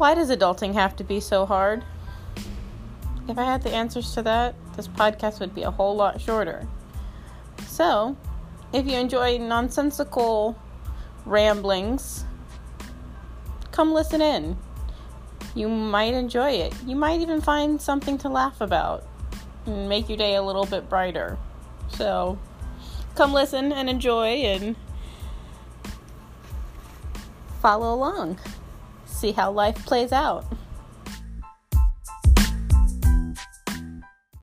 Why does adulting have to be so hard? If I had the answers to that, this podcast would be a whole lot shorter. So, if you enjoy nonsensical ramblings, come listen in. You might enjoy it. You might even find something to laugh about and make your day a little bit brighter. So, come listen and enjoy and follow along. See how life plays out.